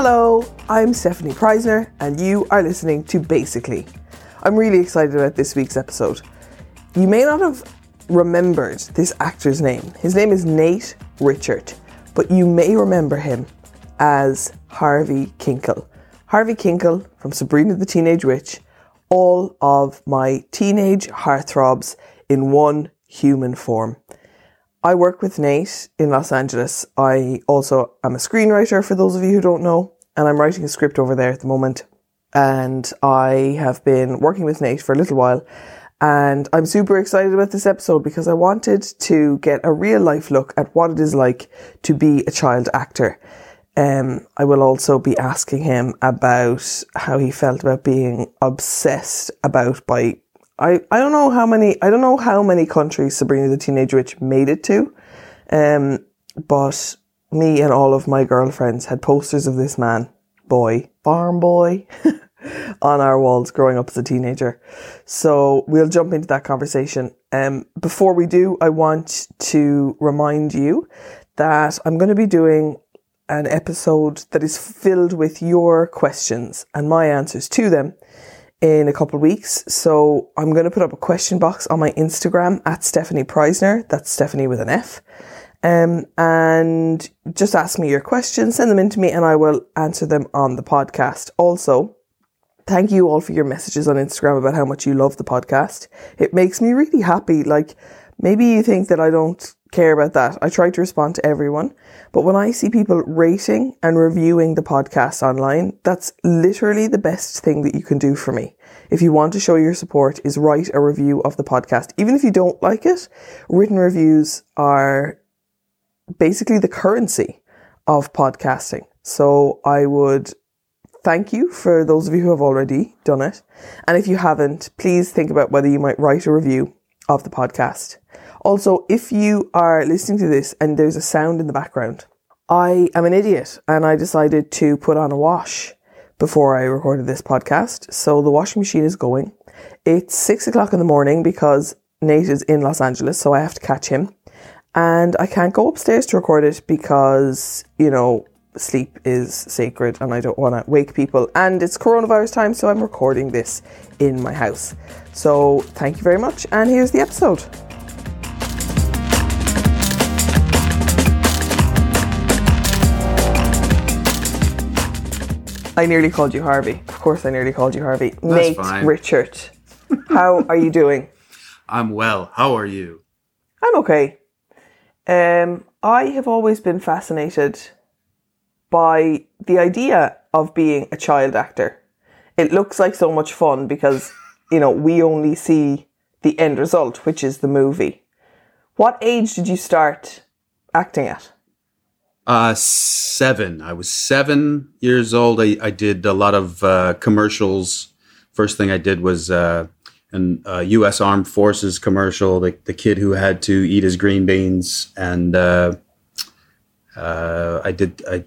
Hello, I'm Stefanie Preissner, and you are listening to Basically. I'm really excited about this week's episode. You may not have remembered this actor's name. His name is Nate Richert, but you may remember him as Harvey Kinkle. Harvey Kinkle from Sabrina the Teenage Witch, all of my teenage heartthrobs in one human form. I work with Nate in Los Angeles. I also am a screenwriter for those of you who don't know, and I'm writing a script over there at the moment. And I have been working with Nate for a little while, and I'm super excited about this episode because I wanted to get a real life look at what it is like to be a child actor. Um, I will also be asking him about how he felt about being obsessed about by I, I don't know how many I don't know how many countries Sabrina the Teenage Witch made it to, um, but me and all of my girlfriends had posters of this man, boy, farm boy, on our walls growing up as a teenager. So we'll jump into that conversation. Um, before we do, I want to remind you that I'm going to be doing an episode that is filled with your questions and my answers to them in a couple weeks. So I'm going to put up a question box on my Instagram at Stefanie Preissner. That's Stefanie with an F. Um, and just ask me your questions, send them in to me, and I will answer them on the podcast. Also, thank you all for your messages on Instagram about how much you love the podcast. It makes me really happy. Like, maybe you think that I don't care about that. I try to respond to everyone. But when I see people rating and reviewing the podcast online, that's literally the best thing that you can do for me. If you want to show your support is write a review of the podcast. Even if you don't like it, written reviews are basically the currency of podcasting. So I would thank you for those of you who have already done it. And if you haven't, please think about whether you might write a review of the podcast. Also, if you are listening to this and there's a sound in the background, I am an idiot and I decided to put on a wash before I recorded this podcast. So the washing machine is going. It's six o'clock in the morning because Nate is in Los Angeles, so I have to catch him. And I can't go upstairs to record it because, you know, sleep is sacred and I don't want to wake people. And it's coronavirus time, so I'm recording this in my house. So thank you very much, and here's the episode. I nearly called you Harvey. Of course, I nearly called you Harvey. That's Nate fine. Richert. How are you doing? I'm well. How are you? I'm okay. Um, I have always been fascinated by the idea of being a child actor. It looks like so much fun because, you know, we only see the end result, which is the movie. What age did you start acting at? Uh, seven. I was seven years old. I, I did a lot of uh, commercials. First thing I did was uh, an uh, U.S. Armed Forces commercial. The, the kid who had to eat his green beans, and uh, uh, I did I,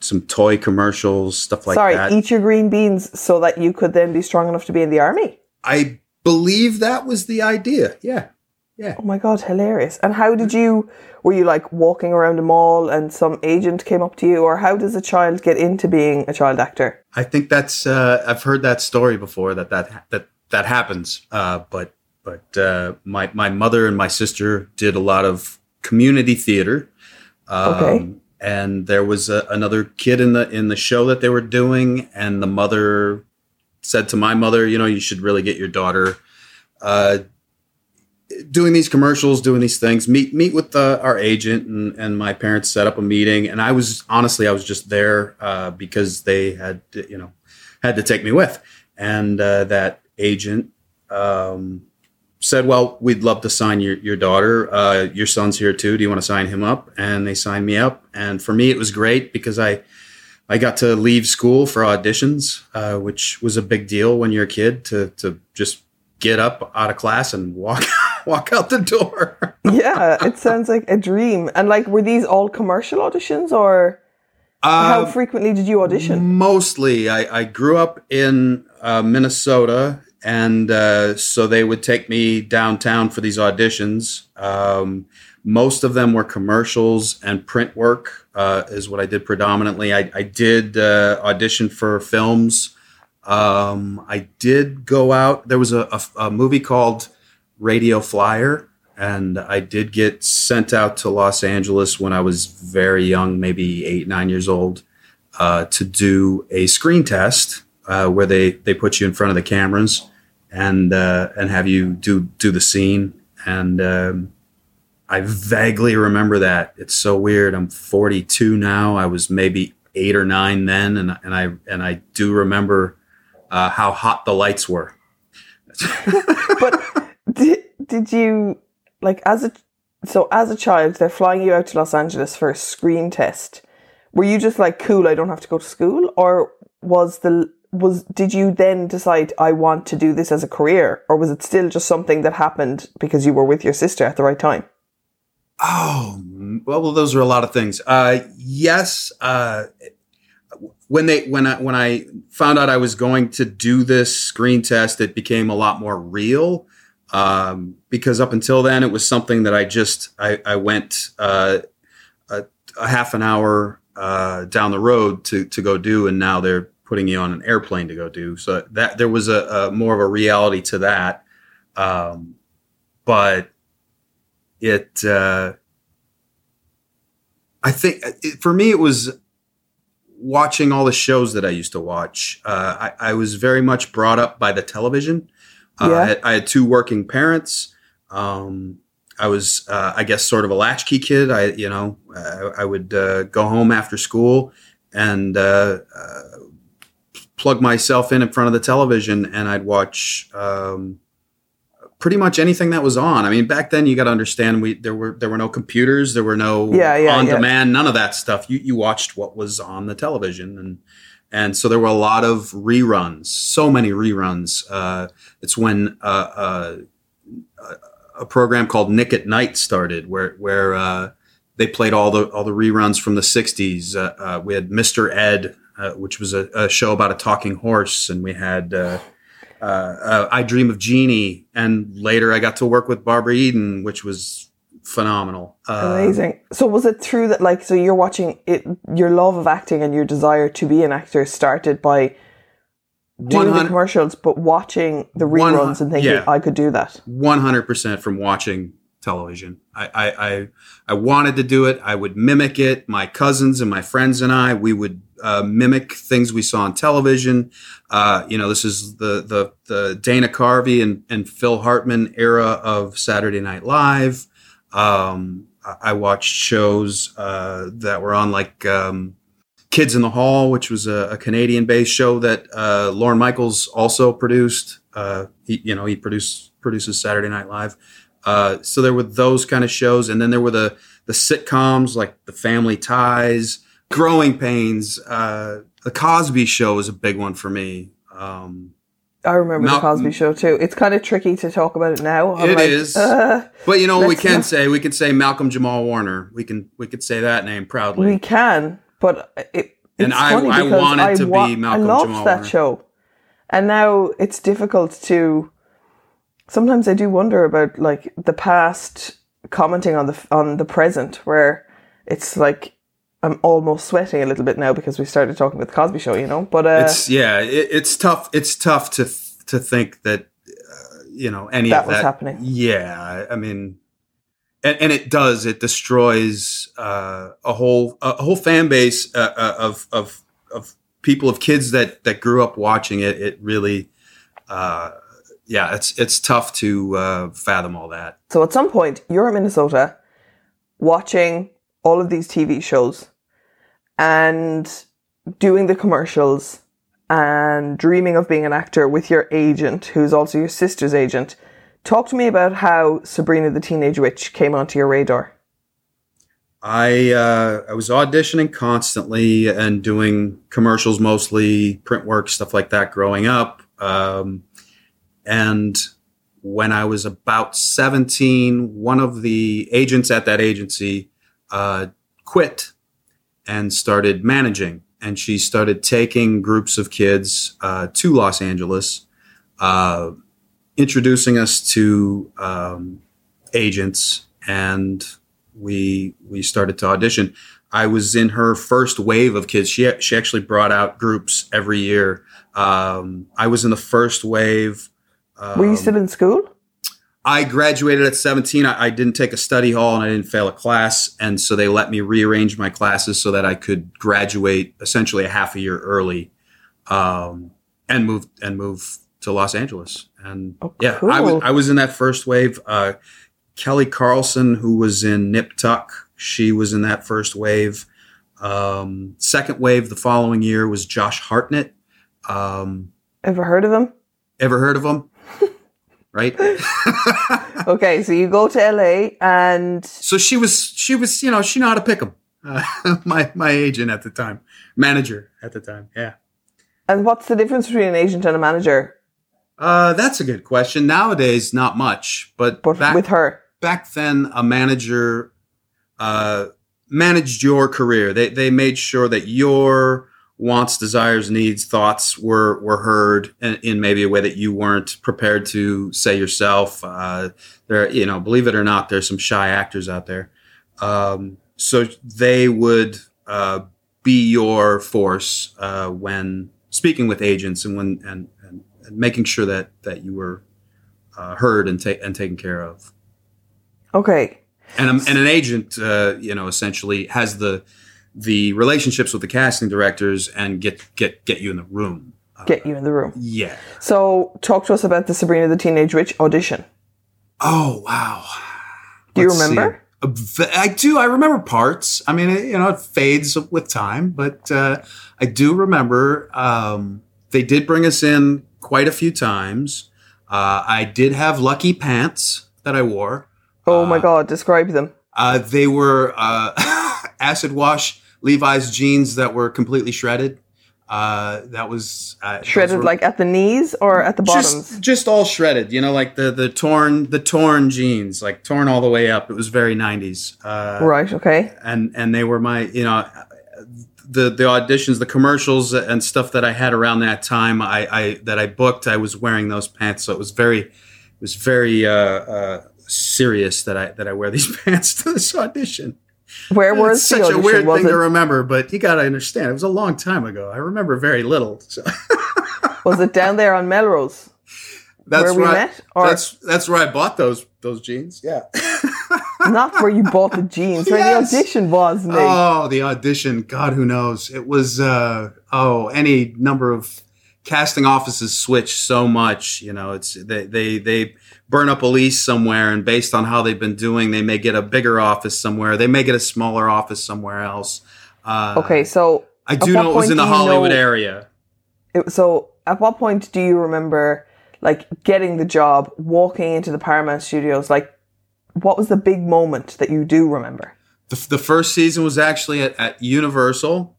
some toy commercials, stuff like Sorry, that. Sorry, eat your green beans so that you could then be strong enough to be in the army. I believe that was the idea. Yeah, yeah. Oh my god, hilarious. And how did you were you like walking around a mall and some agent came up to you or how does a child get into being a child actor? I think that's uh, I've heard that story before that that that that happens. Uh, but but uh, my my mother and my sister did a lot of community theater. Um, Okay. And there was a, another kid in the in the show that they were doing, and the mother said to my mother, you know, you should really get your daughter uh, doing these commercials, doing these things. Meet meet with the, our agent, and, and my parents set up a meeting. And I was honestly, I was just there uh, because they had, to, you know, had to take me with. And uh, that agent um, said, "Well, we'd love to sign your your daughter. Uh, your son's here too. Do you want to sign him up?" And they signed me up. And for me, it was great because I. I got to leave school for auditions, uh, which was a big deal when you're a kid to to just get up out of class and walk walk out the door. yeah, it sounds like a dream. And like were these all commercial auditions or how Uh, frequently did you audition? Mostly, I, I grew up in uh, Minnesota, and uh, so they would take me downtown for these auditions. Um, most of them were commercials and print work uh, is what I did predominantly. I, I did uh, audition for films. Um, I did go out. There was a, a, a movie called Radio Flyer and I did get sent out to Los Angeles when I was very young, maybe eight, nine years old, uh, to do a screen test uh, where they they put you in front of the cameras and uh, and have you do do the scene. And um, I vaguely remember that. It's so weird. I'm 42 now. I was maybe eight or nine then, and and I and I do remember uh, how hot the lights were. but did, did you like as a so as a child they're flying you out to Los Angeles for a screen test. Were you just like cool? I don't have to go to school, or was the was did you then decide I want to do this as a career, or was it still just something that happened because you were with your sister at the right time? Oh well, well those are a lot of things. Uh, yes, uh, when they when I when I found out I was going to do this screen test, it became a lot more real um, because up until then it was something that I just I, I went uh, a, a, half an hour uh, down the road to to go do, and now they're putting you on an airplane to go do. So that there was a, a more of a reality to that, um, but it. Uh, I think it, for me it was watching all the shows that I used to watch. Uh, I, I was very much brought up by the television. Uh, yeah. I, had, I, had, two working parents. Um, I was, uh, I guess, sort of a latchkey kid. I, you know, I, I would uh, go home after school and uh, uh, plug myself in in front of the television, and I'd watch um, pretty much anything that was on. I mean, back then you got to understand we there were there were no computers, there were no yeah, yeah, on yeah. demand, none of that stuff. You you watched what was on the television and and so there were a lot of reruns, so many reruns. Uh, it's when uh, uh, a program called Nick at Nite started, where where uh, they played all the all the reruns from the '60s. Uh, uh, we had Mr. Ed, which was a, a, show about a talking horse, and we had I Dream of Jeannie, and later I got to work with Barbara Eden, which was phenomenal. Amazing. Um, so was it through that like so you're watching it your love of acting and your desire to be an actor started by doing the commercials but watching the reruns and thinking yeah, I could do that. 100% from watching television. I, I, I, I, wanted to do it. I would mimic it. My cousins and my friends and I, we would uh, mimic things we saw on television. Uh, you know, this is the, the, the Dana Carvey and, and Phil Hartman era of Saturday Night Live. Um, I watched shows uh, that were on like um, Kids in the Hall, which was a, a Canadian-based show that uh, Lorne Michaels also produced. Uh, he, you know, he produced produces Saturday Night Live. Uh, so there were those kind of shows, and then there were the the sitcoms like The Family Ties, Growing Pains. Uh, the Cosby Show was a big one for me. Um, I remember Mal- the Cosby Show too. It's kind of tricky to talk about it now. I'm it like, is, uh, but you know we can not. say we could say Malcolm Jamal Warner. We can we could say that name proudly. We can, but it, and I I wanted I to wa- be Malcolm I loved Jamal that Warner. show, and now it's difficult to. Sometimes I do wonder about like the past commenting on the on the present, where it's like I'm almost sweating a little bit now because we started talking about the Cosby Show, you know. But uh, it's yeah, it, it's tough. It's tough to to think that uh, you know any that of that was happening. Yeah, I mean, and, and it does. It destroys uh, a whole a whole fan base uh, uh, of of of people of kids that that grew up watching it. It really. Uh, yeah, it's it's tough to fathom all that. So at some point, you're in Minnesota, watching all of these TV shows and doing the commercials and dreaming of being an actor with your agent, who's also your sister's agent. Talk to me about how Sabrina the Teenage Witch came onto your radar. I uh, I was auditioning constantly and doing commercials, mostly print work, stuff like that, growing up. Um, and when I was about 17, one of the agents at that agency uh, quit and started managing. And she started taking groups of kids uh, to Los Angeles, uh, introducing us to um, agents. And we we started to audition. I was in her first wave of kids. She she actually brought out groups every year. Um, I was in the first wave. Um, Were you still in school? I graduated at 17. I, I, didn't take a study hall and I didn't fail a class. And so they let me rearrange my classes so that I could graduate essentially a half a year early um, and move and move to Los Angeles. And Oh, yeah, cool. I was I was in that first wave. Uh, Kelly Carlson, who was in Nip Tuck, she was in that first wave. Um, second wave the following year was Josh Hartnett. Um, Ever heard of him? ever heard of him? Right. Okay, so you go to LA and so she was she was you know she knew how to pick them. Uh, my my agent at the time, manager at the time. Yeah. and what's the difference between an agent and a manager? Uh, that's a good question. Nowadays, not much, but, But back, with her, back then, a manager uh, managed your career. They they made sure that your wants, desires, needs, thoughts were were heard in, in maybe a way that you weren't prepared to say yourself. Uh, there, you know, believe it or not, there's some shy actors out there. Um, so they would uh, be your force uh, when speaking with agents and when and, and, and making sure that that you were uh, heard and, ta- and taken care of. okay, And, um, and an agent, uh, you know, essentially has the the relationships with the casting directors and get get get you in the room. get you in the room. Yeah. So, talk to us about the Sabrina the Teenage Witch audition. Oh wow. Do you Let's see. remember? Uh, v- I do. I remember parts. I mean, it, you know, it fades with time, but uh, I do remember. Um, they did bring us in quite a few times. Uh, I did have lucky pants that I wore. Oh my God, describe them. Uh, they were uh, acid wash Levi's jeans that were completely shredded. Uh, that was uh, Shredded were- like at the knees or at the bottoms? just just all shredded. You know, like the the torn the torn jeans, like torn all the way up. It was very nineties. Uh, right, okay. and and they were my you know the the auditions the commercials and stuff that i had around that time i i that i booked i was wearing those pants so it was very it was very uh uh serious that i that i wear these pants to this audition Where was it's the such a weird was thing it to remember but you gotta understand it was a long time ago i remember very little so was it down there on Melrose? that's Where we I- met? Or- that's that's where i bought those those jeans yeah Not where you bought the jeans, where Yes. the audition was, Nick. Oh, the audition. God, who knows? It was, uh, oh, any number of casting offices switch so much. You know, it's, they, they, they burn up a lease somewhere and based on how they've been doing, they may get a bigger office somewhere. They may get a smaller office somewhere else. Uh, okay, so I do know it was in the Hollywood know- area. it, so at what point do you remember like getting the job, walking into the Paramount Studios? Like, what was the big moment that you do remember? The, the first season was actually at, at Universal.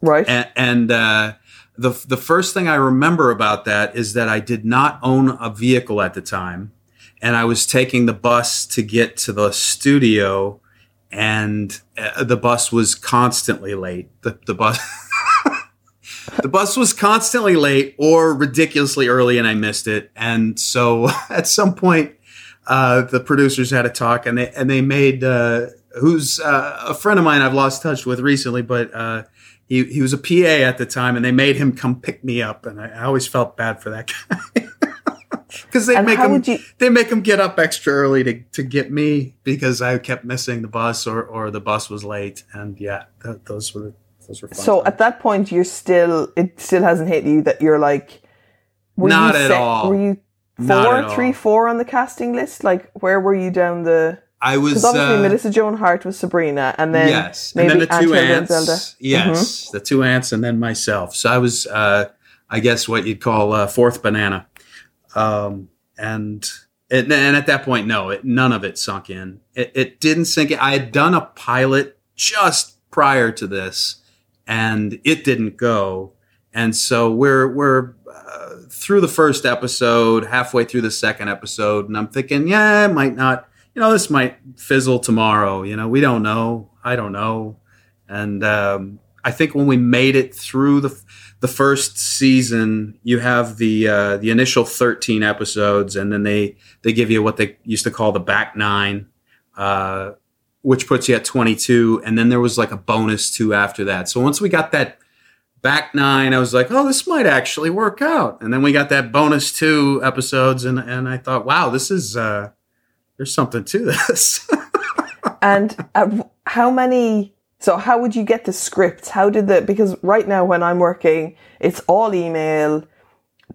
Right. and, and uh, the the first thing I remember about that is that I did not own a vehicle at the time, and I was taking the bus to get to the studio, and uh, the bus was constantly late. The the bus. The bus was constantly late or ridiculously early, and I missed it. And so, at some point, uh, the producers had a talk, and they and they made uh, who's uh, a friend of mine I've lost touch with recently, but uh, he he was a PA at the time, and they made him come pick me up, and I, I always felt bad for that guy because they And make them you- they make him get up extra early to, to get me because I kept missing the bus or, or the bus was late, and yeah, th- those were those were fun so times. at that point, you're still it still hasn't hit you that you're like were Not you at all. Were you four, at all. three, four on the casting list? Like, where were you down the? I was Because obviously uh, Melissa Joan Hart was Sabrina, and then yes, maybe and then the two aunts. Zelda. Mm-hmm. Yes, the two aunts, and then myself. So I was, uh, I guess, what you'd call uh, fourth banana. Um, and it, and at that point, no, it, none of it sunk in. It, it didn't sink in. I had done a pilot just prior to this, and it didn't go. And so we're we're uh, through the first episode, halfway through the second episode, and I'm thinking, yeah, it might not. You know, this might fizzle tomorrow. You know, we don't know. I don't know. And um, I think when we made it through the the first season, you have the uh, the initial 13 episodes, and then they they give you what they used to call the back nine. Uh, which puts you at 22. And then there was like a bonus two after that. So once we got that back nine, I was like, oh, this might actually work out. And then we got that bonus two episodes, and and I thought, wow, this is uh, there's something to this. and uh, how many? So how would you get the scripts? How did the? Because right now when I'm working, it's all email.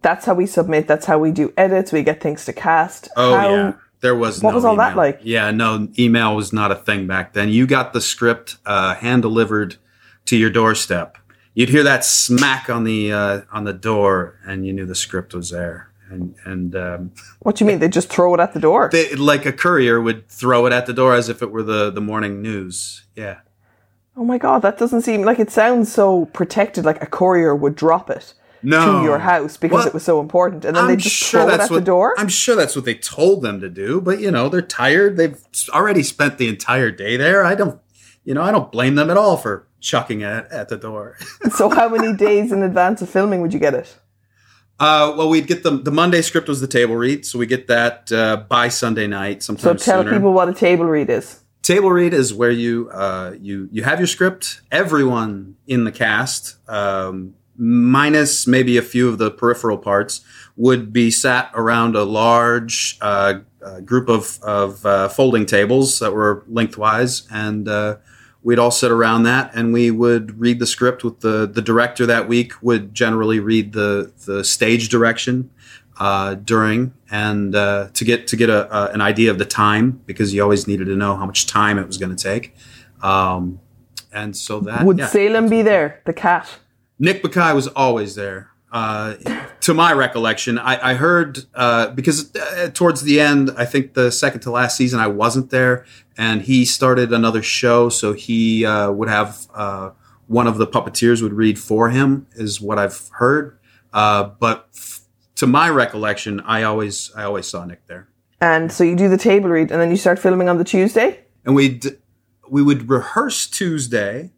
That's how we submit. That's how we do edits. We get things to cast. Oh how, yeah. There was what no was all that like? Yeah, no email was not a thing back then. You got the script uh, hand delivered to your doorstep. You'd hear that smack on the uh, on the door, and you knew the script was there. And and um, What do you mean? They just throw it at the door? they, like a courier would throw it at the door as if it were the the morning news. Yeah. Oh my god, that doesn't seem like it sounds so protected. Like a courier would drop it No. to your house because Well, it was so important, and then they just throw it at what the door. I'm sure that's what they told them to do, but you know they're tired. They've already spent the entire day there. I don't, you know, I don't blame them at all for chucking it at the door. so how many days in advance of filming would you get it? Uh, well, we'd get the the Monday script was the table read, so we get that uh, by Sunday night. Sometimes. So tell sooner. people what a table read is. Table read is where you uh, you you have your script. Everyone in the cast, um, minus maybe a few of the peripheral parts, would be sat around a large uh, uh, group of of uh, folding tables that were lengthwise, and uh, we'd all sit around that, and we would read the script. With the the director that week would generally read the the stage direction uh, during and uh, to get to get a, a, an idea of the time because you always needed to know how much time it was going to take. Um, and so that Would yeah. Salem be there? The cat. Nick Bakay was always there. Uh, to my recollection, I, I heard uh, because uh, towards the end, I think the second to last season, I wasn't there, and he started another show, so he uh, would have uh, one of the puppeteers would read for him, is what I've heard. Uh, but to my recollection, I always I always saw Nick there, And so you do the table read, and then you start filming on the Tuesday. and we we would rehearse Tuesday.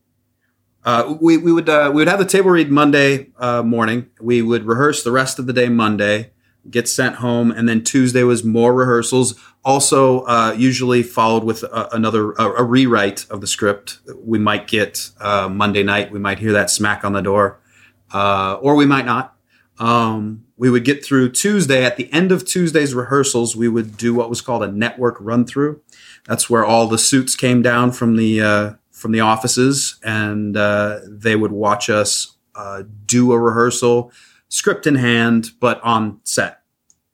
Uh, we, we would uh, we would have the table read Monday uh, morning. We would rehearse the rest of the day Monday, get sent home, and then Tuesday was more rehearsals. Also, uh, usually followed with a, another a, a rewrite of the script. We might get uh, Monday night. We might hear that smack on the door, uh, or we might not. Um, we would get through Tuesday. At the end of Tuesday's rehearsals, we would do what was called a network run through. That's where all the suits came down from the uh, from the offices, and uh, they would watch us uh, do a rehearsal, script in hand, but on set.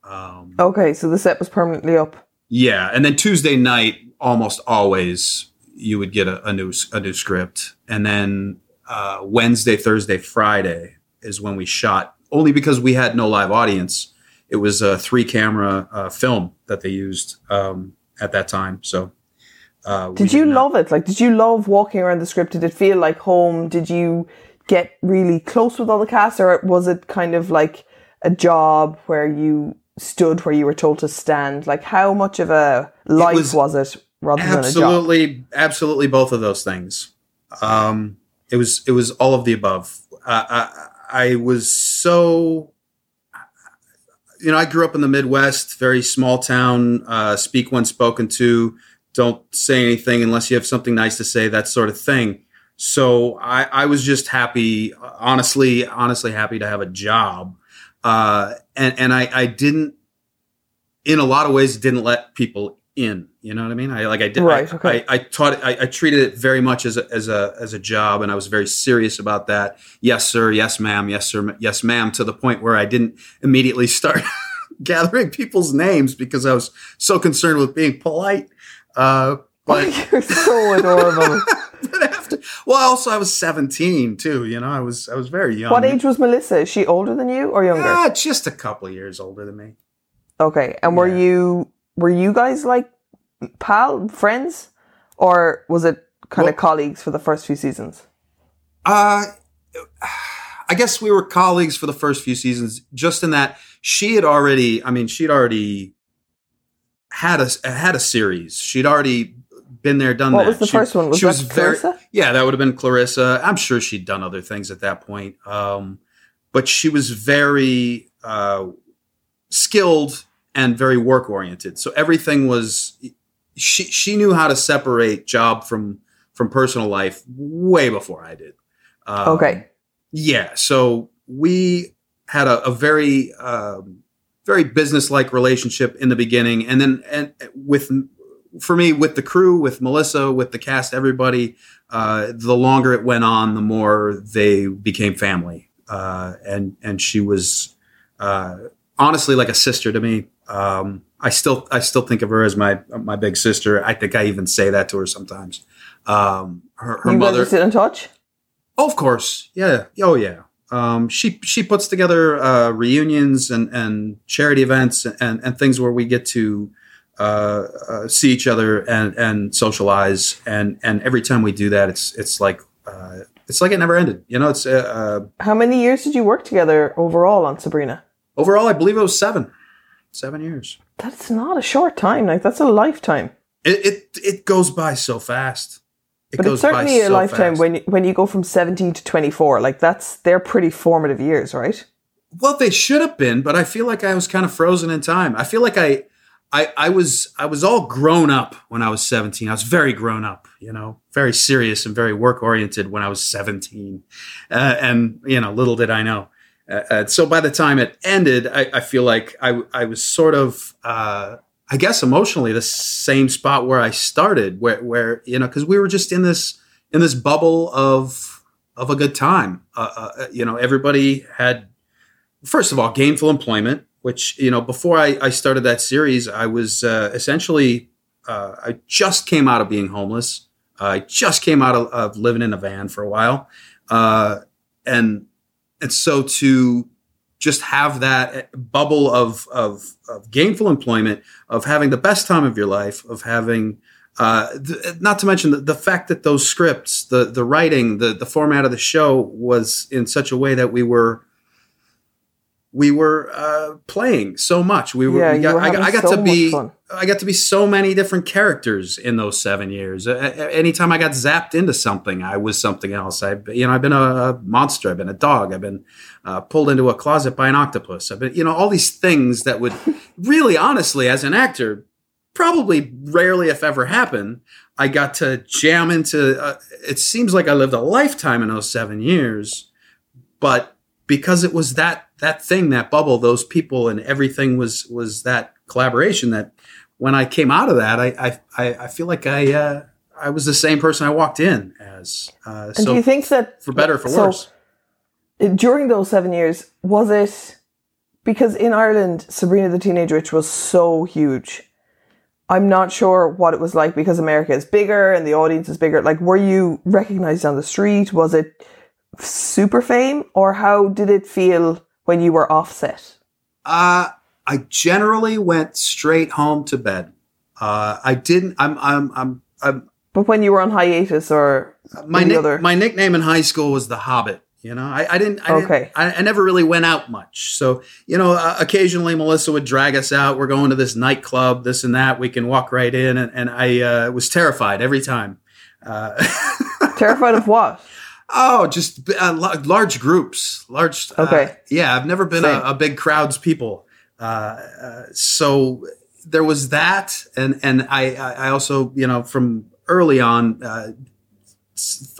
Um, Okay, so the set was permanently up. yeah, and then Tuesday night, almost always, you would get a, a new a new script, and then uh, Wednesday, Thursday, Friday is when we shot. Only because we had no live audience, it was a three camera uh, film that they used um, at that time. So, uh, Did you love it? Like, did you love walking around the script? Did it feel like home? Did you get really close with all the cast, or was it kind of like a job where you stood where you were told to stand? Like, how much of a life was, was it rather than a job? absolutely absolutely both of those things um it was it was all of the above uh, I, I was so you know i grew up in the midwest very small town uh speak when spoken to don't say anything unless you have something nice to say that sort of thing. So i i was just happy honestly honestly happy to have a job. Uh and and i i didn't in a lot of ways didn't let people in you know what i mean i like i did Right, I, okay. I, I taught it I, I treated it very much as a, as a as a job and i was very serious about that yes sir yes ma'am yes sir yes ma'am to the point where i didn't immediately start gathering people's names because i was so concerned with being polite uh but You're so adorable. but after well also i was 17 too you know i was i was very young what age was Melissa? Is she older than you or younger? ah, just a couple of years older than me Okay, and were Yeah. you were you guys like pal friends, or was it kind of colleagues for the first few seasons? Uh, I guess we were colleagues for the first few seasons, just in that she had already, I mean, she'd already had a had a series. She'd already been there, done What that. was the She- first one? Was she that was very- Clarissa? Yeah, that would have been Clarissa. I'm sure she'd done other things at that point. Um, but she was very uh, skilled and very work oriented. So everything was she she knew how to separate job from from personal life way before I did. Um, Okay. Yeah. So we had a, a very um, very business like relationship in the beginning, and then and with for me with the crew, with Melissa, with the cast, everybody. Uh, the longer it went on, the more they became family, uh, and and she was uh, honestly like a sister to me. Um, I still I still think of her as my my big sister. I think I even say that to her sometimes. Um, her her you mother. still in touch? Oh, of course. Yeah. Oh, yeah. Um, she she puts together uh, reunions and, and charity events and, and things where we get to uh, uh, see each other and, and socialize. And, and every time we do that, it's it's like uh, it's like it never ended. You know, it's uh, uh, How many years did you work together overall on Sabrina? overall, I believe it was seven, seven years. That's not a short time. Like that's a lifetime. It it, it goes by so fast. It But it's by certainly a so lifetime fast. when you, when you go from 17 to 24. Like that's they're pretty formative years, right? Well, they should have been, but I feel like I was kind of frozen in time. I feel like I, I, I was, I was all grown up when I was seventeen. I was very grown up, you know, very serious and very work oriented when I was seventeen, uh, and you know, little did I know. Uh, uh, so by the time it ended, I, I feel like I, I was sort of, uh, I guess, emotionally the same spot where I started, where, where you know, because we were just in this in this bubble of of a good time. Uh, uh, you know, everybody had first of all, gainful employment, which, you know, before I, I started that series, I was essentially, I just came out of being homeless. I just came out of, of living in a van for a while. And, and so to just have that bubble of, of, of gainful employment, of having the best time of your life, of having, uh, th- not to mention the, the fact that those scripts, the, the writing, the, the format of the show was in such a way that we were, we were uh, playing so much. We were. Yeah, we got, were I, got- I got so to be. I got to be so many different characters in those seven years. Anytime I got zapped into something, I was something else. I, you know, I've been a, a monster. I've been a dog. I've been uh, pulled into a closet by an octopus. I've been, you know, all these things that would really, honestly, as an actor, probably rarely, if ever, happen. I got to jam into. Uh, it seems like I lived a lifetime in those seven years, but because it was that that thing, that bubble, those people, and everything was was that collaboration. That when I came out of that, I I, I, feel like I uh, I was the same person I walked in as. Uh, And so do you think that for better or for so, worse. during those seven years, was it because in Ireland, Sabrina the Teenage Witch was so huge? I'm not sure what it was like because America is bigger and the audience is bigger. Like, were you recognized on the street? Was it super fame, or how did it feel when you were offset? Uh, I generally went straight home to bed. Uh, I didn't. I'm. I'm. I'm. I'm But when you were on hiatus, or my nick- other? my nickname in high school was the Hobbit. You know, I, I didn't. I didn't- Okay. I, I never really went out much. So you know, uh, occasionally Melissa would drag us out. We're going to this nightclub, this and that. We can walk right in, and, and I uh, was terrified every time. Uh, terrified of what? Oh, just uh, la- large groups, large. uh, Okay. yeah, I've never been a, a big crowds people. Uh, uh, so there was that, and and I I also you know from early on, uh,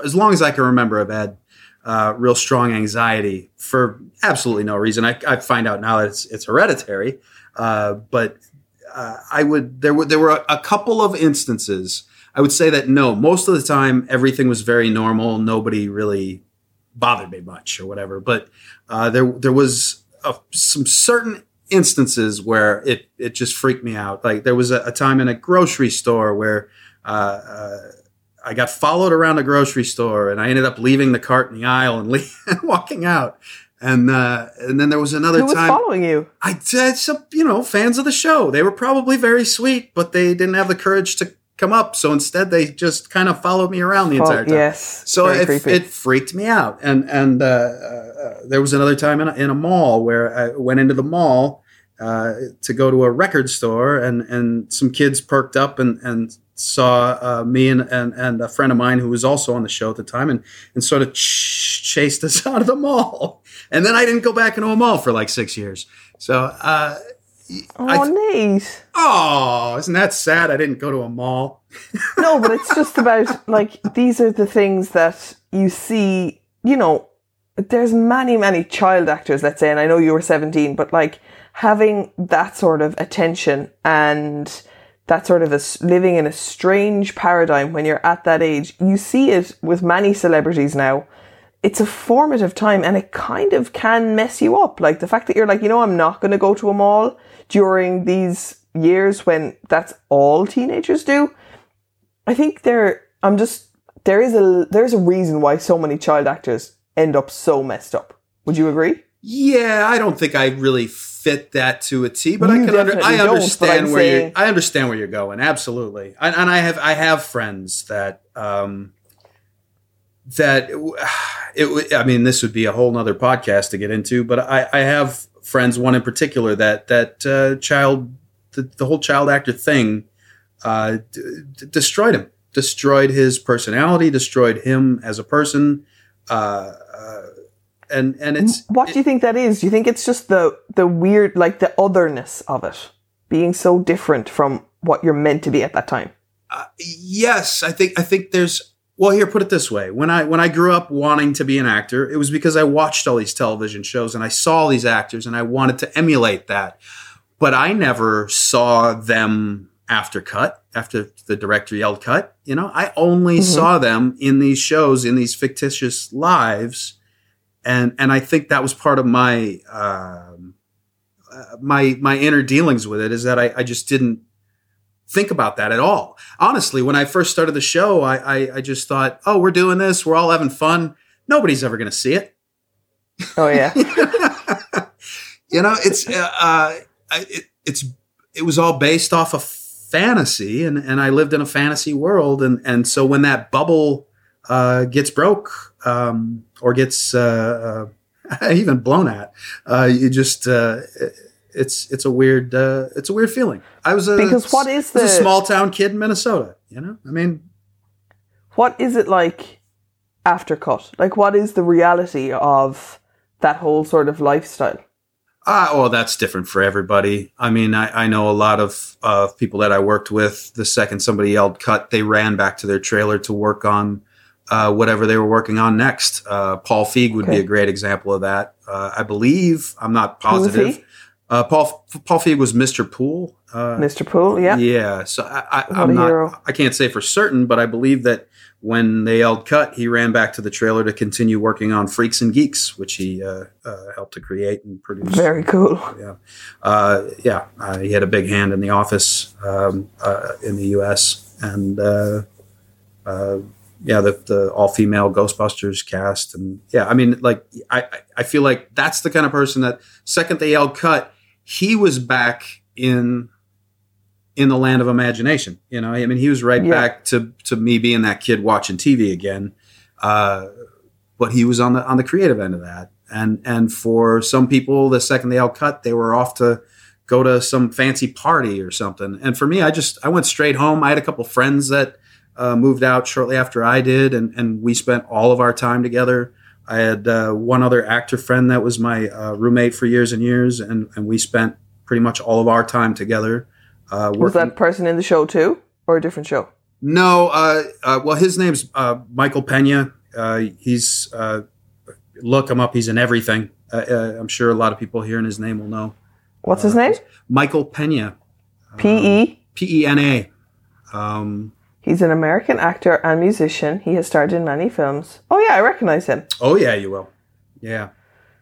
as long as I can remember, I've had uh, real strong anxiety for absolutely no reason. I, I find out now that it's it's hereditary, uh, but uh, I would there were there were a, a couple of instances. I would say that no, most of the time everything was very normal. Nobody really bothered me much or whatever. But uh, there there was a, some certain instances where it it just freaked me out. Like there was a, a time in a grocery store where uh, uh, I got followed around a grocery store and I ended up leaving the cart in the aisle and, le- walking out. And uh, and then there was another Who was time following you? I did some, you know, fans of the show. They were probably very sweet, but they didn't have the courage to come up. So instead, they just kind of followed me around the entire time. Yes. So it, it freaked me out. And and uh, uh, there was another time in a, in a mall where I went into the mall uh, to go to a record store, and and some kids perked up and and saw uh, me and, and and a friend of mine who was also on the show at the time, and and sort of ch- chased us out of the mall. And then I didn't go back into a mall for like six years. So. Oh, th- Nate. oh, isn't that sad? I didn't go to a mall. No, but it's just about like these are the things that you see. You know, there's many, many child actors. Let's say, and I know you were 17, but like having that sort of attention and that sort of a living in a strange paradigm when you're at that age, you see it with many celebrities now. It's a formative time and it kind of can mess you up. Like the fact that you're like, you know, I'm not going to go to a mall during these years when that's all teenagers do. I think there, I'm just, there is a, there's a reason why so many child actors end up so messed up. Would you agree? Yeah, I don't think I really fit that to a T, but I can under, I understand where saying- you I understand where you're going. Absolutely, and, and I have I have friends that um, that it. I mean, this would be a whole nother podcast to get into, but I, I have friends, one in particular that that uh, child the, the whole child actor thing uh, d- d- destroyed him, destroyed his personality, destroyed him as a person. Uh, uh, and and it's What do you think that is? Do you think it's just the the weird, like the otherness of it being so different from what you're meant to be at that time? yes i think i think there's well here put it this way. When i when i grew up wanting to be an actor it was because i watched all these television shows and i saw these actors and i wanted to emulate that. But i never saw them after cut after the director yelled cut you know? I only saw them in these shows in these fictitious lives. And and i think that was part of my um, uh, my my inner dealings with it is that I, I just didn't think about that at all. Honestly, when I first started the show, I, I, I just thought, oh, we're doing this, we're all having fun. Nobody's ever going to see it. Oh yeah, you know, it's uh, uh, it, it's it was all based off of fantasy, and and I lived in a fantasy world, and and so when that bubble uh, gets broke um, or gets uh, uh, even blown at, uh, you just. Uh, it's it's a weird uh, it's a weird feeling. I was a Because what is was a the- small town kid in Minnesota. You know, I mean, what is it like after cut? Like, what is the reality of that whole sort of lifestyle? Ah, well, that's different for everybody. I mean, I, I know a lot of uh, people that I worked with. The second somebody yelled "cut," they ran back to their trailer to work on uh, whatever they were working on next. Uh, Paul Feig would be a great example of that. Uh, I believe I'm not positive. Uh, Paul Paul Feig was Mr. Pool. Uh, Mr. Pool, yeah. yeah. So I, I, I'm not. hero. I can't say for certain, but I believe that when they yelled "cut," he ran back to the trailer to continue working on Freaks and Geeks, which he uh, uh, helped to create and produce Very cool. yeah, uh, yeah. Uh, he had a big hand in the office um, uh, in the U.S. and uh, uh, yeah, the, the all female Ghostbusters cast and yeah, I mean, like I I- I feel like that's the kind of person that second they yelled cut, he was back in in the land of imagination. You know, I mean, he was right Yeah. back to to me being that kid watching TV again. Uh, but he was on the on the creative end of that. And and for some people, the second they all cut, they were off to go to some fancy party or something. And for me, I just I went straight home. I had a couple friends that uh, moved out shortly after I did, and and we spent all of our time together. I had uh, one other actor friend that was my uh, roommate for years and years, and and we spent pretty much all of our time together. Uh, Was that person in the show too, or a different show? no, uh, uh, well, his name's uh, Michael Pena. Uh, he's uh, look him up. He's in everything. Uh, uh, I'm sure a lot of people hearing his name will know What's his name? Michael Pena. P E. P E N A. Um, He's an American actor and musician. He has starred in many films. Oh yeah, I recognize him. oh yeah, you will. Yeah.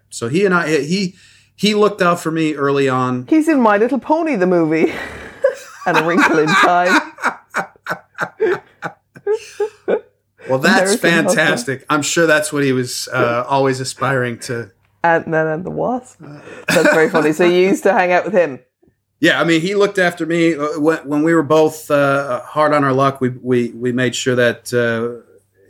So he and I, he he looked out for me early on. He's in My Little Pony, the movie, and A Wrinkle in Time. Well, that's fantastic. I'm sure that's what he was uh, always aspiring to. Ant-Man and the Wasp. That's very funny. So you used to hang out with him. Yeah, I mean, he looked after me uh, when, we were both uh, hard on our luck. We we we made sure that uh,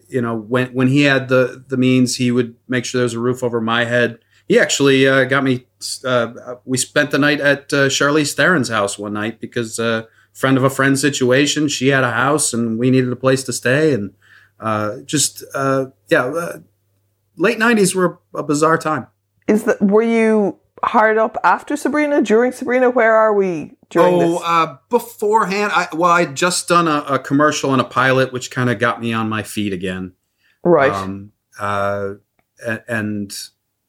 you know when when he had the the means, he would make sure there was a roof over my head. He actually uh, got me. Uh, we spent the night at uh, Charlize Theron's house one night because uh, friend of a friend situation. She had a house and we needed a place to stay, and just yeah, late '90s were a bizarre time. Is that were you hard up after Sabrina, during Sabrina? Where are we during oh, this? uh, beforehand, I well, I'd just done a, a commercial and a pilot, which kind of got me on my feet again. right. Um, uh, and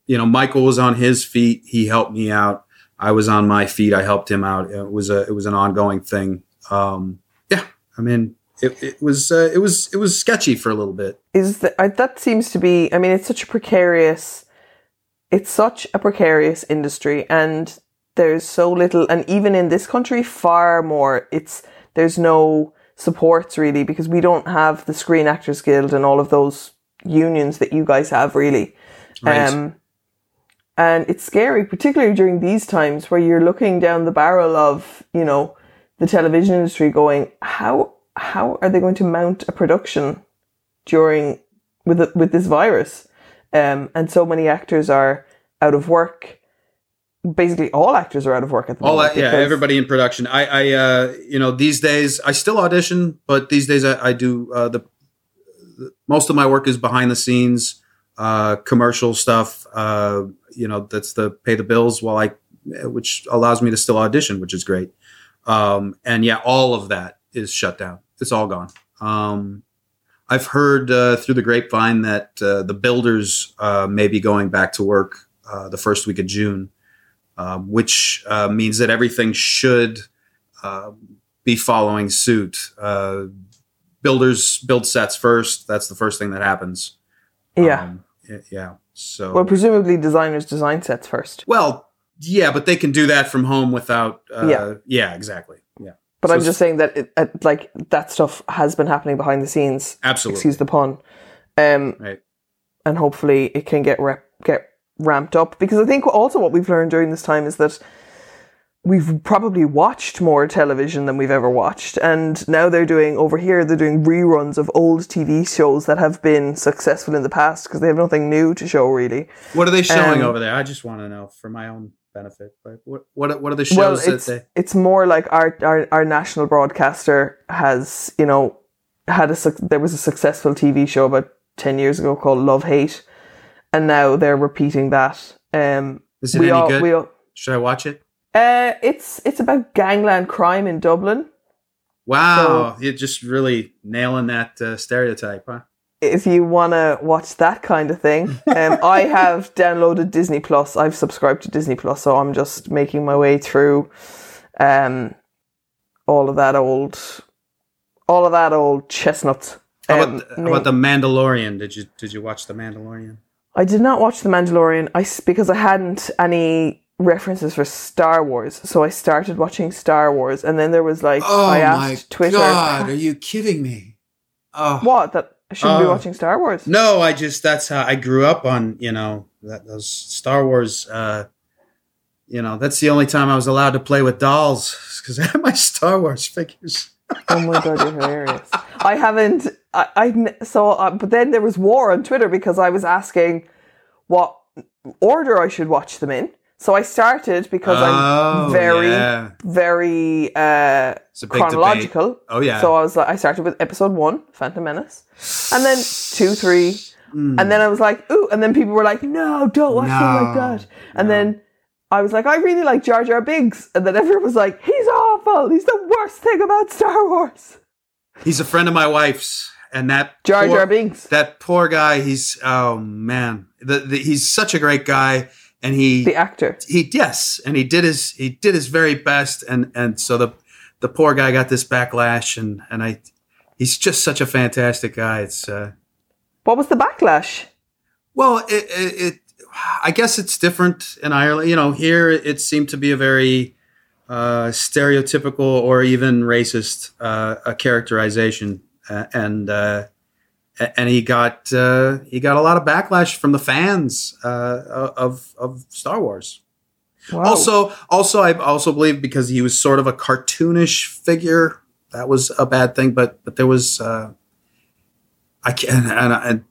you know, Michael was on his feet. He helped me out. I was on my feet. I helped him out. It was a it was an ongoing thing. Um, yeah, I mean, it, it was uh, it was it was sketchy for a little bit. is that that seems to be i mean it's such a precarious it's such a precarious industry and there's so little and even in this country far more. It's there's no supports really because we don't have the screen actors guild and all of those unions that you guys have really. Right. um and it's scary particularly during these times where you're looking down the barrel of you know the television industry going how how are they going to mount a production during with with this virus, um, and so many actors are out of work. Basically, all actors are out of work at the All moment. that, yeah, everybody in production. I, I, uh, you know, these days I still audition, but these days I, I do uh, the, the most of my work is behind the scenes, uh, commercial stuff. Uh, you know, that's the pay the bills while I, which allows me to still audition, which is great. Um, and yeah, all of that is shut down. It's all gone. Um, I've heard uh, through the grapevine that uh, the builders uh, may be going back to work uh, the first week of June um, which uh, means that everything should uh, be following suit. Uh, builders build sets first. That's the first thing that happens. yeah. Um, yeah. So well, presumably designers design sets first. well, yeah, but they can do that from home without. Uh, Yeah. Yeah. Exactly. But So I'm just saying that it, uh, like that stuff has been happening behind the scenes. Absolutely. Excuse the pun. Um, Right. and hopefully it can get rep- get ramped up because I think also what we've learned during this time is that we've probably watched more television than we've ever watched and now they're doing over here they're doing reruns of old TV shows that have been successful in the past because they have nothing new to show really. What are they showing Um, over there? I just want to know for my own benefit. But what what what are the shows well, that it's they? it's more like our, our our national broadcaster has you know had a suc- there was a successful TV show about ten years ago called Love Hate, and now they're repeating that. Um, Is it we any all, good? We all, Should I watch it? uh, it's it's about gangland crime in Dublin. Wow, you're just really nailing that uh, stereotype, huh? If you want to watch that kind of thing, um, I have downloaded Disney Plus. I've subscribed to Disney Plus, so I'm just making my way through um, all of that old, all of that old chestnut. How Um, about, the, how about the Mandalorian? Did you did you watch the Mandalorian? I did not watch The Mandalorian. I because I hadn't any references for Star Wars, so I started watching Star Wars, and then there was like Oh I asked Twitter, are you kidding me? Oh what that I shouldn't be Oh. watching Star Wars. no, I just that's how I grew up on. You know that those Star Wars. Uh, you know that's the only time I was allowed to play with dolls because I had my Star Wars figures. Oh my god, you're hilarious. I haven't. I, I so, uh, but then there was war on Twitter because I was asking what order I should watch them in. So I started because Oh, I'm very, yeah. very uh, It's a big chronological. debate. Oh yeah. So I was like, I started with episode one, Phantom Menace, and then two, three, Mm. and then I was like, ooh, and then people were like, no, don't watch them like that. And no. then I was like, I really like Jar Jar Binks, and then everyone was like, he's awful. He's the worst thing about Star Wars. He's a friend of my wife's, and that Jar poor- Jar Binks. That poor guy. He's oh man, the, the, he's such a great guy, and he the actor. he yes, and he did his he did his very best, and and so the the poor guy got this backlash, and and I he's just such a fantastic guy. It's uh, What was the backlash? well, it, it, it I guess it's different in Ireland. You know, here it seemed to be a very uh, stereotypical or even racist uh, a characterization, uh, and uh, and he got uh, he got a lot of backlash from the fans uh, of of Star Wars. Wow. Also, also, I also believe because he was sort of a cartoonish figure, that was a bad thing. But but there was, uh, I can and, and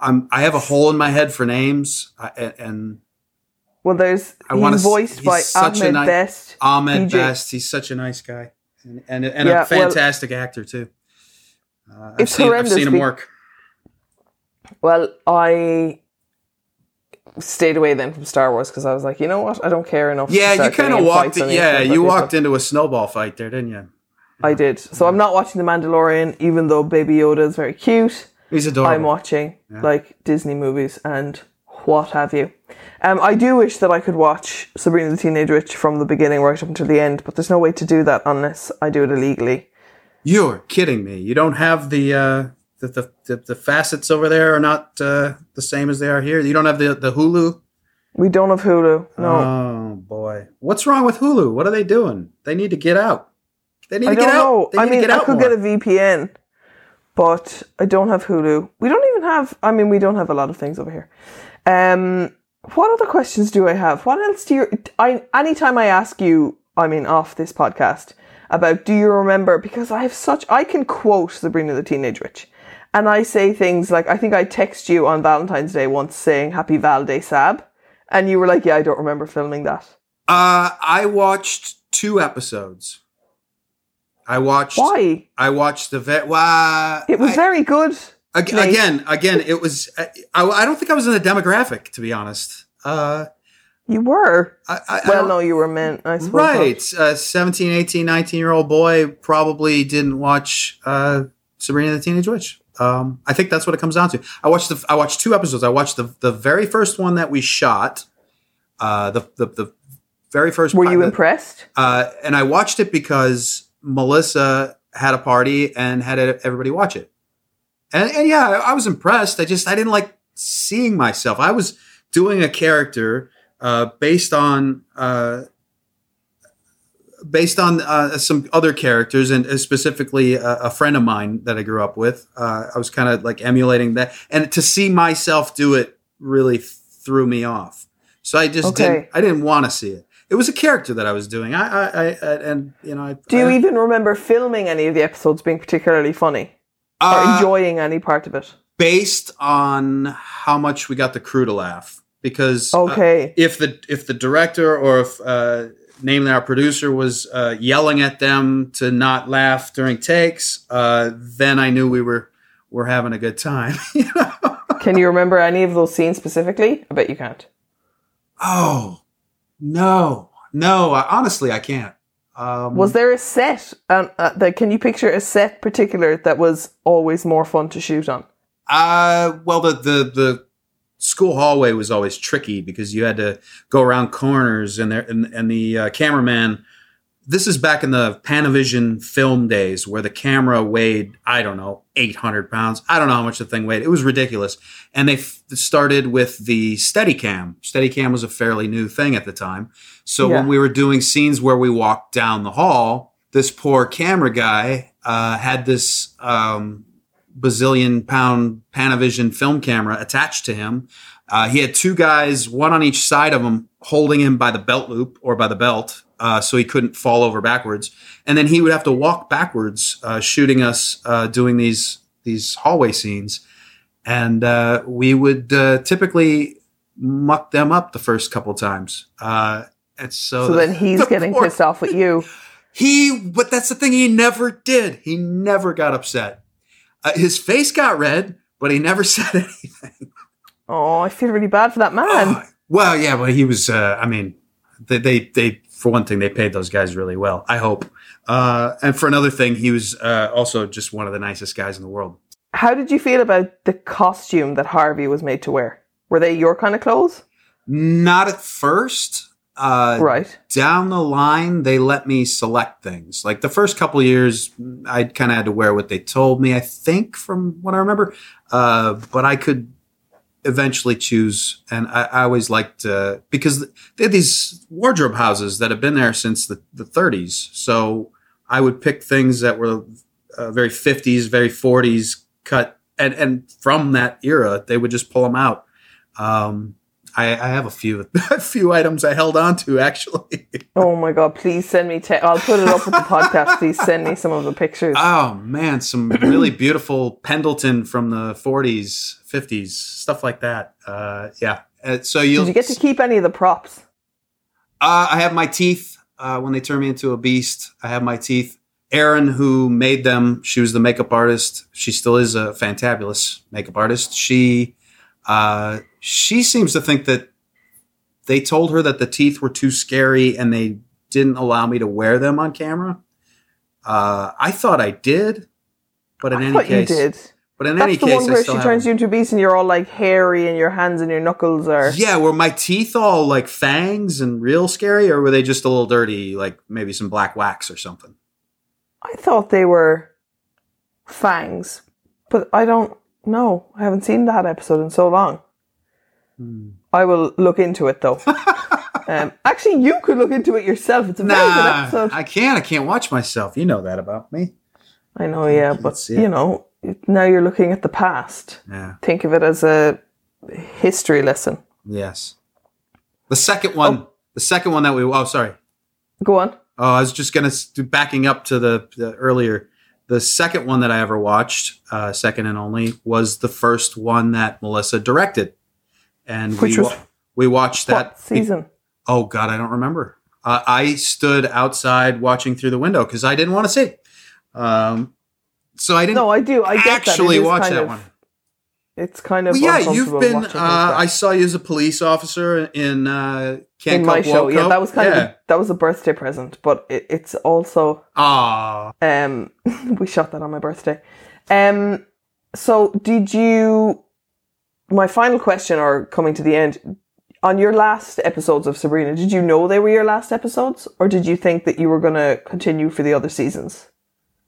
I'm I have a hole in my head for names, I, and well, there's I he's voiced he's by a Ahmed ni- Best. Ahmed PJ. Best, he's such a nice guy and and, and Yeah, a fantastic actor too. Uh, I've seen, I've seen him work. Well, I stayed away then from Star Wars because I was like, you know what, I don't care enough. Yeah, you kind of walked. Yeah, you walked people. into a snowball fight there, didn't you? I did. So I'm not watching The Mandalorian, even though Baby Yoda is very cute. He's adorable. I'm watching like Disney movies and what have you. Um, I do wish that I could watch Sabrina the Teenage Witch from the beginning right up until the end, but there's no way to do that unless I do it illegally. You're kidding me. You don't have the uh, the, the, the the facets over there are not uh, the same as they are here. You don't have the the Hulu. We don't have Hulu. No, Oh boy, what's wrong with Hulu? What are they doing? They need to get out. They need I to get know. out. They I mean, to get I could more. get a VPN, but I don't have Hulu. We don't even have. I mean, we don't have a lot of things over here. Um, what other questions do I have? What else do you? I anytime I ask you, I mean, off this podcast about, do you remember? Because I have such. I can quote Sabrina the Teenage Witch, and I say things like, I think I text you on Valentine's Day once saying Happy Val Day Sab, and you were like, Yeah, I don't remember filming that. Uh, I watched two episodes. I watched. Why? I watched the vet. Wow. It was I- very good. ag- again, again. It was. I, I don't think I was in the demographic, to be honest. Uh, You were. I, Well, no, you were meant. I suppose. Right. Uh, 17, 18, 19 year old boy probably didn't watch uh, Sabrina the Teenage Witch. Um, I think that's what it comes down to. I watched the I watched two episodes. I watched the the very first one that we shot. Uh, the, the the very first. Were you the- impressed? Uh, and I watched it because Melissa had a party and had everybody watch it. And, and yeah, I, I was impressed. I just I didn't like seeing myself. I was doing a character uh, based on uh, based on uh, some other characters, and uh, specifically a, a friend of mine that I grew up with. Uh, I was kind of like emulating that, and to see myself do it really threw me off. So I just Okay. didn't. I didn't want to see it. It was a character that I was doing. I, I, I I- and you know, I, Do you even remember filming any of the episodes being particularly funny or uh, enjoying any part of it? based on how much we got the crew to laugh because uh, Okay. if the if the director or if uh, namely our producer was uh, yelling at them to not laugh during takes, uh, then I knew we were were having a good time. you know? Can you remember any of those scenes specifically? I bet you can't. Oh no, no! I, honestly, I can't. Um, Was there a set? Um, uh, that, can you picture a set particular that was always more fun to shoot on? Uh, well, the, the, the school hallway was always tricky because you had to go around corners and there, and, and the uh, cameraman, this is back in the Panavision film days where the camera weighed, I don't know, 800 pounds. I don't know how much the thing weighed. It was ridiculous. And they f- started with the Steadicam. Steadicam was a fairly new thing at the time. So Yeah. when we were doing scenes where we walked down the hall, this poor camera guy uh, had this um, bazillion pound Panavision film camera attached to him. Uh, he had two guys, one on each side of him, holding him by the belt loop or by the belt, uh, so he couldn't fall over backwards. And then he would have to walk backwards, uh, shooting us, uh, doing these these hallway scenes. And uh, we would uh, typically muck them up the first couple times. Uh, and so, So the- then he's the getting poor- pissed off at you. he, but that's the thing. He never did. He never got upset. Uh, his face got red, but he never said anything. Oh, I feel really bad for that man. Oh, well, yeah, but he was. Uh, I mean, they, they, they, for one thing, they paid those guys really well. I hope. Uh, and for another thing, he was uh, also just one of the nicest guys in the world. How did you feel about the costume that Harvey was made to wear? Were they your kind of clothes? Not at first. Uh, Right. down the line they let me select things. Like the first couple years i kind of had to wear what they told me i think from what i remember. Uh, but i could eventually choose and i, I always liked uh, because they had these wardrobe houses that have been there since the, the 30s so i would pick things that were uh, very 50s very 40s cut and and from that era they would just pull them out. Um, I, I have a few a few items I held on to actually. Oh my god! Please send me. Te- I'll put it up with the podcast. Please send me some of the pictures. oh man, some really beautiful Pendleton from the 40s, 50s, stuff like that. Uh, yeah. Uh, so you'll, Did you get to keep any of the props? Uh, I have my teeth uh, when they turn me into a beast. I have my teeth. Erin, who made them, she was the makeup artist. She still is a fantabulous makeup artist. She Uh, she seems to think that they told her that the teeth were too scary and they didn't allow me to wear them on camera. Uh, I thought I did, but in I any thought case, you did. but in That's any the case, one where she turns you into a beast and you're all like hairy and your hands and your knuckles are. Yeah, were my teeth all like fangs and real scary, or were they just a little dirty, like maybe some black wax or something? I thought they were fangs, but I don't know. I haven't seen that episode in so long. Hmm. I will look into it though. um, actually, you could look into it yourself. It's a very good episode. I can't. I can't watch myself. You know that about me. I know, yeah, can't but you know, now you're looking at the past. Yeah. Think of it as a history lesson. Yes. The second one. The second one that we. Oh, sorry. Go on. Oh, I was just gonna backing up to the, the earlier. The second one that I ever watched, uh, second and only, was the first one that Melissa directed, and Which we was we watched that season? Oh God, I don't remember. Uh, I stood outside watching through the window because I didn't want to see. Um, so I didn't No, I do. I get actually that. Watch that of- one. It's kind of Well, yeah, you've been. Uh, I saw you as a police officer in uh, Can't in my show. Yeah, that was kind yeah. of a, that was a birthday present, but it, it's also Ah, um we shot that on my birthday. Um, so did you? My final question, or coming to the end, on your last episodes of Sabrina, did you know they were your last episodes, or did you think that you were going to continue for the other seasons?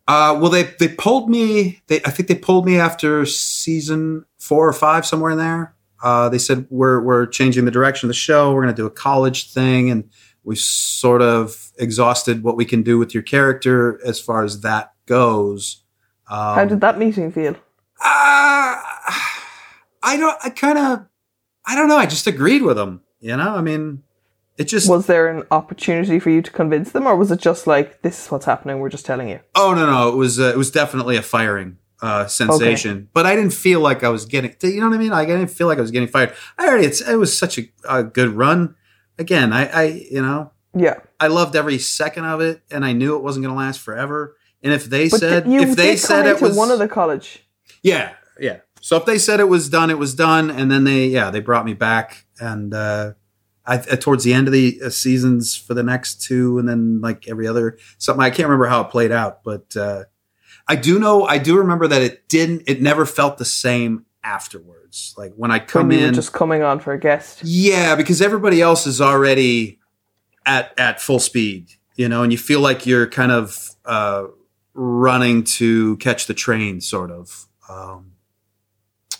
uh, well, they they pulled me. They I think they pulled me after season four or five, somewhere in there. Uh, they said we're we're changing the direction of the show. We're going to do a college thing, and we've sort of exhausted what we can do with your character as far as that goes. Um, How did that meeting feel? Uh, I don't. I kind of. I don't know. I just agreed with them. You know. I mean, it just. Was there an opportunity for you to convince them, or was it just like this is what's happening? We're just telling you. oh no, no. It was. Uh, it was definitely a firing uh, sensation. But I didn't feel like I was getting. You know what I mean? Like I didn't feel like I was getting fired. I already. It's. It was such a, a good run. Again, I. I. You know. Yeah, I loved every second of it, and I knew it wasn't going to last forever. And if they but said, th- if they said it was one of the college. Yeah, yeah. So if they said it was done, it was done, and then they, yeah, they brought me back, and uh, I uh, towards the end of the uh, seasons for the next two, and then like every other something. I can't remember how it played out, but uh, I do know, I do remember that it didn't, it never felt the same afterwards. Like when I come when in, just coming on for a guest. yeah, because everybody else is already at at full speed, you know, and you feel like you're kind of uh, running to catch the train, sort of. Um,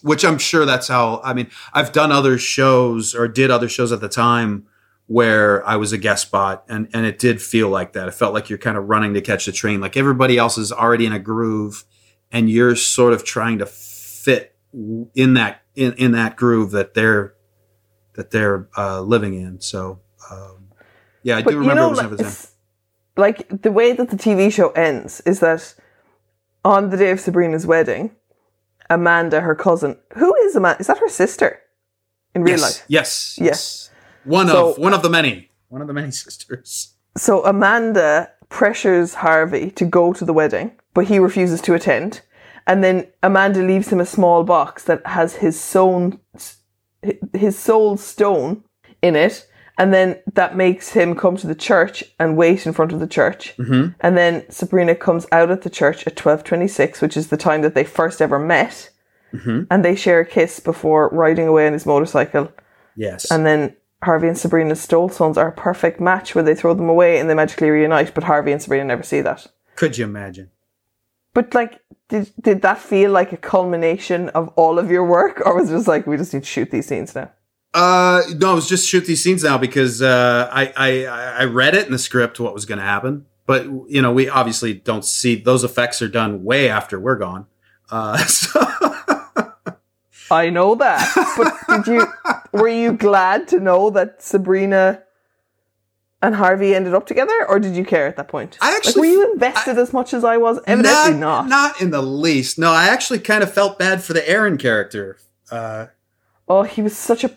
which I'm sure that's how. I mean, I've done other shows or did other shows at the time where I was a guest spot, and and it did feel like that. It felt like you're kind of running to catch the train, like everybody else is already in a groove, and you're sort of trying to fit in that in, in that groove that they're that they're uh, living in. So, um, yeah, I But do remember you know, it was like, never the like the way that the TV show ends is that on the day of Sabrina's wedding, Amanda, her cousin, who is Amanda? Is that her sister in real yes, life? yes, Yes. One So- of one of the many, one of the many sisters. So Amanda pressures Harvey to go to the wedding, but he refuses to attend. And then Amanda leaves him a small box that has his sewn, his soul stone in it. And then that makes him come to the church and wait in front of the church. Mm-hmm. And then Sabrina comes out at the church at 1226, which is the time that they first ever met. Mm-hmm. And they share a kiss before riding away on his motorcycle. Yes, And then Harvey and Sabrina's soul stones are a perfect match where they throw them away and they magically reunite, but Harvey and Sabrina never see that. could you imagine? But like, did did that feel like a culmination of all of your work, or was it just like we just need to shoot these scenes now? Uh, no, it was just shoot these scenes now because uh, I, I I read it in the script what was going to happen, but you know we obviously don't see those effects are done way after we're gone. Uh, so I know that, but did you were you glad to know that Sabrina and Harvey ended up together, or did you care at that point? I like, actually- were you invested as much as I was? Evidently not. not in the least. No, I actually kind of felt bad for the Aaron character. Uh, Oh, he was such a.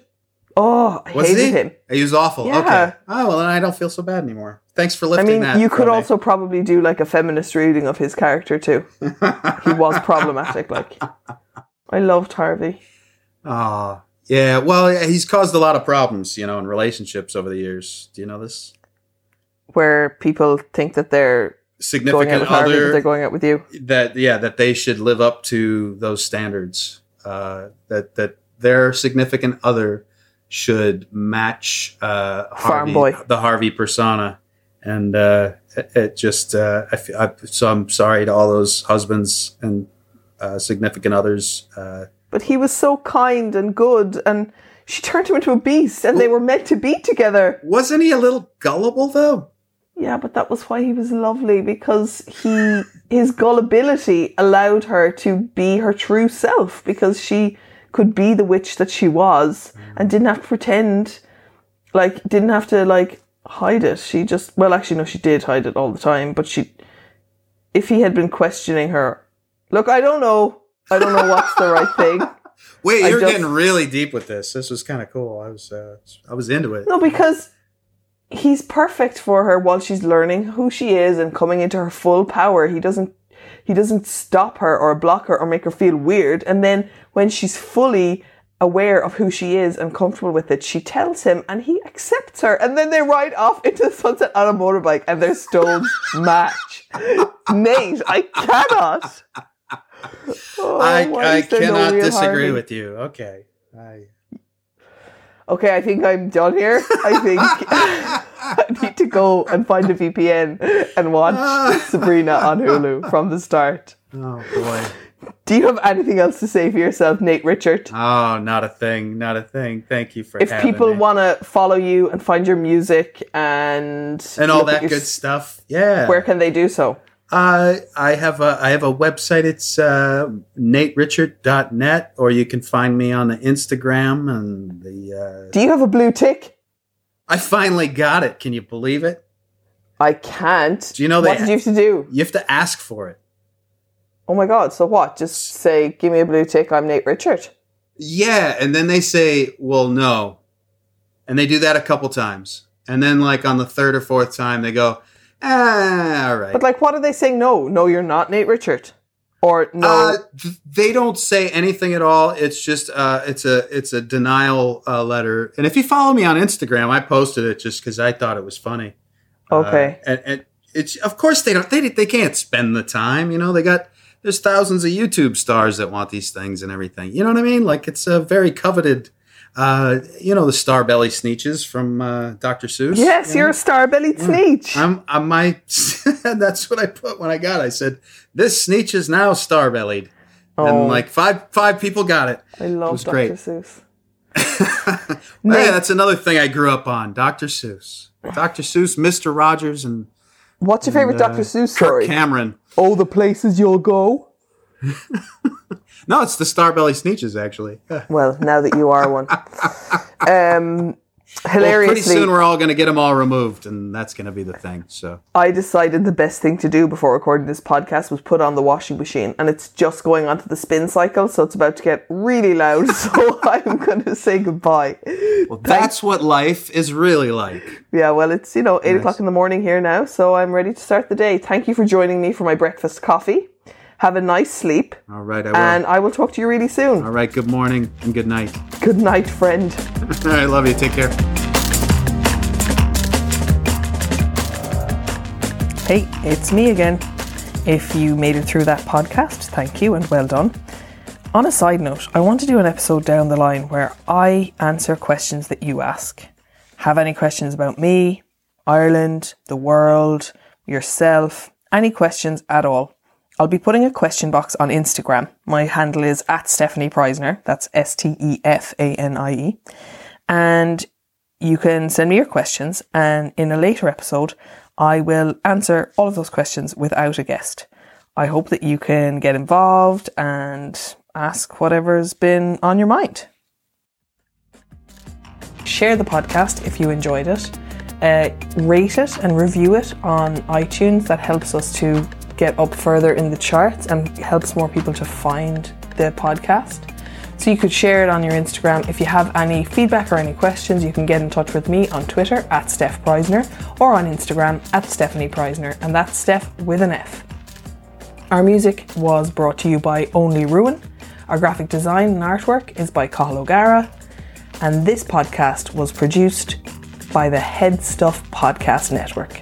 Oh, I was hated he? him. He was awful. Yeah. Okay. Oh well, then I don't feel so bad anymore. Thanks for I mean, that. you could me. also probably do like a feminist reading of his character too. he was problematic. Like, I loved Harvey. Ah, yeah. Well, he's caused a lot of problems, you know, in relationships over the years. Do you know this? Where people think that they're going out Significant with Harvey, other they're going out with you. that yeah that they should live up to those standards. Uh, that that their significant other should match uh, Harvey, the Harvey persona, and uh, it, it just uh, I, feel, I so I'm sorry to all those husbands and uh, significant others. Uh, But he was so kind and good, and she turned him into a beast, and they were meant to be together. wasn't he a little gullible though? Yeah, but that was why he was lovely because he his gullibility allowed her to be her true self because she could be the witch that she was and didn't have to pretend like didn't have to like hide it. She just well actually no she did hide it all the time, but she if he had been questioning her, look, I don't know. I don't know what's the right thing. Wait, you're just- getting really deep with this. This was kind of cool. I was uh, I was into it. No, because he's perfect for her while she's learning who she is and coming into her full power. He doesn't he doesn't stop her or block her or make her feel weird. And then when she's fully aware of who she is and comfortable with it, she tells him and he accepts her. And then they ride off into the sunset on a motorbike and their stones match. Nate, I cannot. Oh, I, I there no cannot disagree with you. Okay. I, Okay, I think I'm done here. I think I need to go and find a VPN and watch Sabrina on Hulu from the start. oh boy. Do you have anything else to say for yourself, Nate Richert? Oh, not a thing. Not a thing. Thank you for If people want to follow you and find your music and and all that good stuff. Yeah. where can they do so? Uh, I have a I have a website. It's uh, naterichert.net, or you can find me on the Instagram and the. Uh, Do you have a blue tick? I finally got it. Can you believe it? I can't. Do you know what did you have to do? You have to ask for it. Oh my god! So what? Just say, "Give me a blue tick." I'm Nate Richert. Yeah, and then they say, "Well, no," and they do that a couple times, and then like on the third or fourth time, they go, "Ah, all right." But like, what are they saying? No, no, you're not Nate Richert, or no. Uh, they don't say anything at all. It's just uh, it's a it's a denial uh, letter. And if you follow me on Instagram, I posted it just because I thought it was funny. okay. Uh, and, and it's of course they don't they they can't spend the time. You know they got there's thousands of YouTube stars that want these things and everything. You know what I mean? Like it's a very coveted. Uh, you know the star belly sneetches from uh, Dr. Seuss. Yes, you you're a star-bellied sneetch. I'm, I'm my. that's what I put when I got. it. I said this sneetch is now star bellied, Oh. and like five five people got it. I love was Dr. great. Seuss. yeah, that's another thing I grew up on. Dr. Seuss, Dr. Seuss, Mister Rogers, and What's your favorite uh, Dr. Seuss Kirk story? Cameron. oh, the places you'll go. No, it's the star belly sneetches actually. Well, now that you are one. Um, Well, pretty soon we're all going to get them all removed, and that's going to be the thing. So I decided the best thing to do before recording this podcast was put on the washing machine, and it's just going onto the spin cycle, so it's about to get really loud. So I'm going to say goodbye. well, that's what life is really like. Yeah, well, it's you know eight o'clock in the morning here now, so I'm ready to start the day. Thank you for joining me for my breakfast coffee. Have a nice sleep, All right, I will. and I will talk to you really soon. all right, good morning and good night. Good night, friend. all right, love you. Take care. Hey, it's me again. If you made it through that podcast, thank you and well done. On a side note, I want to do an episode down the line where I answer questions that you ask. Have any questions about me, Ireland, the world, yourself, any questions at all? I'll be putting a question box on Instagram. My handle is at Stefanie Preissner. That's S T E F A N I E. And you can send me your questions, and in a later episode, I will answer all of those questions without a guest. I hope that you can get involved and ask whatever's been on your mind. Share the podcast if you enjoyed it. Uh, rate it and review it on iTunes. That helps us to get up further in the charts and helps more people to find the podcast. So you could share it on your Instagram. If you have any feedback or any questions, you can get in touch with me on Twitter at Stef Preissner or on Instagram at Stefanie Preissner, and that's Steph with an F. Our music was brought to you by Only Ruin. Our graphic design and artwork is by Cathal O'Gara, and this podcast was produced by the Head Stuff Podcast Network.